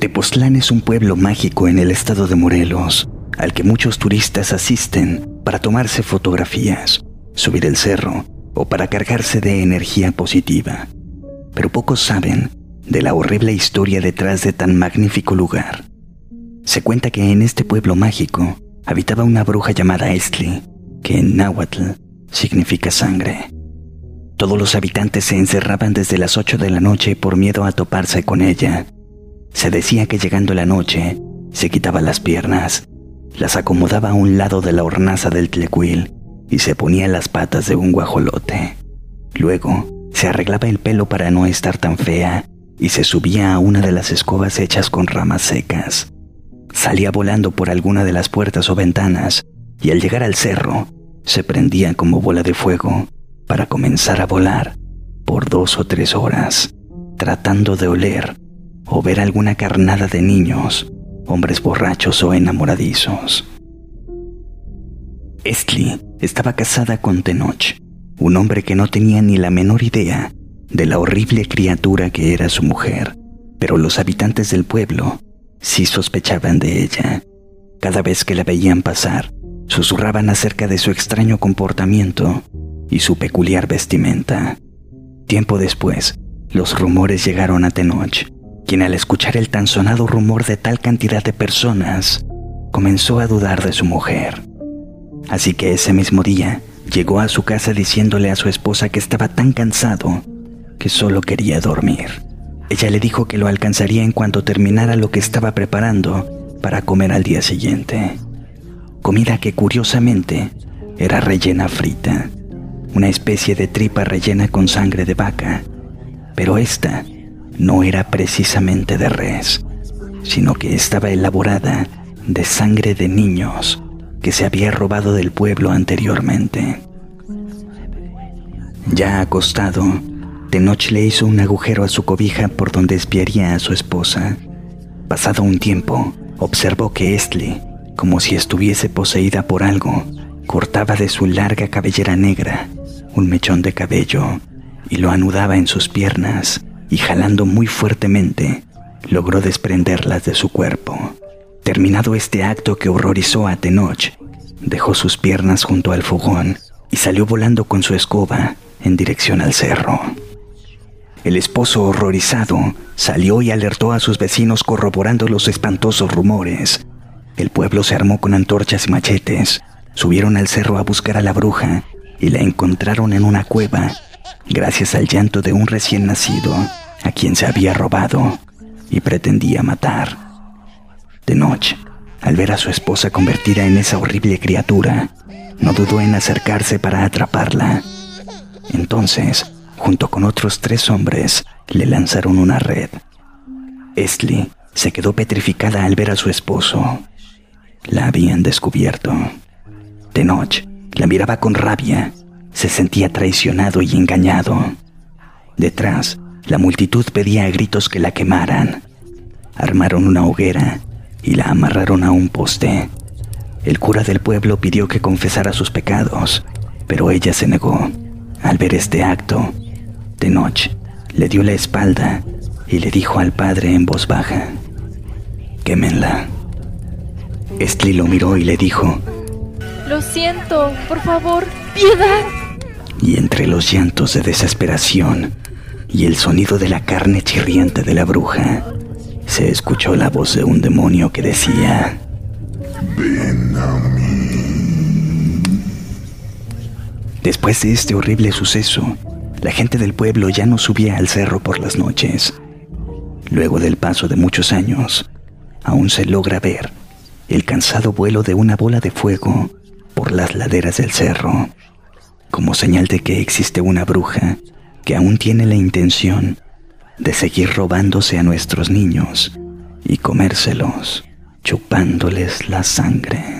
Tepoztlán es un pueblo mágico en el estado de Morelos, al que muchos turistas asisten para tomarse fotografías, subir el cerro o para cargarse de energía positiva. Pero pocos saben de la horrible historia detrás de tan magnífico lugar. Se cuenta que en este pueblo mágico habitaba una bruja llamada Estli, que en náhuatl significa sangre. Todos los habitantes se encerraban desde las 8 de la noche por miedo a toparse con ella. Se decía que llegando la noche, se quitaba las piernas, las acomodaba a un lado de la hornaza del tlecuil y se ponía las patas de un guajolote. Luego, se arreglaba el pelo para no estar tan fea y se subía a una de las escobas hechas con ramas secas. Salía volando por alguna de las puertas o ventanas y al llegar al cerro, se prendía como bola de fuego para comenzar a volar por dos o tres horas, tratando de oler o ver alguna carnada de niños, hombres borrachos o enamoradizos. Estli estaba casada con Tenoch, un hombre que no tenía ni la menor idea de la horrible criatura que era su mujer, pero los habitantes del pueblo sí sospechaban de ella. Cada vez que la veían pasar, susurraban acerca de su extraño comportamiento y su peculiar vestimenta. Tiempo después, los rumores llegaron a Tenoch, quien al escuchar el tan sonado rumor de tal cantidad de personas, comenzó a dudar de su mujer. Así que ese mismo día llegó a su casa diciéndole a su esposa que estaba tan cansado que solo quería dormir. Ella le dijo que lo alcanzaría en cuanto terminara lo que estaba preparando para comer al día siguiente. Comida que curiosamente era rellena frita una especie de tripa rellena con sangre de vaca, pero esta no era precisamente de res, sino que estaba elaborada de sangre de niños que se había robado del pueblo anteriormente. Ya acostado, Tenoch le hizo un agujero a su cobija por donde espiaría a su esposa. Pasado un tiempo, observó que Estli, como si estuviese poseída por algo, cortaba de su larga cabellera negra un mechón de cabello y lo anudaba en sus piernas y jalando muy fuertemente logró desprenderlas de su cuerpo. Terminado este acto que horrorizó a Tenoch, dejó sus piernas junto al fogón y salió volando con su escoba en dirección al cerro. El esposo horrorizado salió y alertó a sus vecinos corroborando los espantosos rumores. El pueblo se armó con antorchas y machetes, subieron al cerro a buscar a la bruja y la encontraron en una cueva gracias al llanto de un recién nacido a quien se había robado y pretendía matar. De noche, al ver a su esposa convertida en esa horrible criatura, no dudó en acercarse para atraparla. Entonces, junto con otros tres hombres, le lanzaron una red. Estli se quedó petrificada al ver a su esposo. La habían descubierto. De noche, la miraba con rabia. Se sentía traicionado y engañado. Detrás, la multitud pedía a gritos que la quemaran. Armaron una hoguera y la amarraron a un poste. El cura del pueblo pidió que confesara sus pecados, pero ella se negó. Al ver este acto, de noche, le dio la espalda y le dijo al padre en voz baja, quémenla. Estli lo miró y le dijo, lo siento, por favor, piedad. Y entre los llantos de desesperación y el sonido de la carne chirriante de la bruja, se escuchó la voz de un demonio que decía, Ven a mí. Después de este horrible suceso, la gente del pueblo ya no subía al cerro por las noches. Luego del paso de muchos años, aún se logra ver el cansado vuelo de una bola de fuego por las laderas del cerro, como señal de que existe una bruja que aún tiene la intención de seguir robándose a nuestros niños y comérselos, chupándoles la sangre.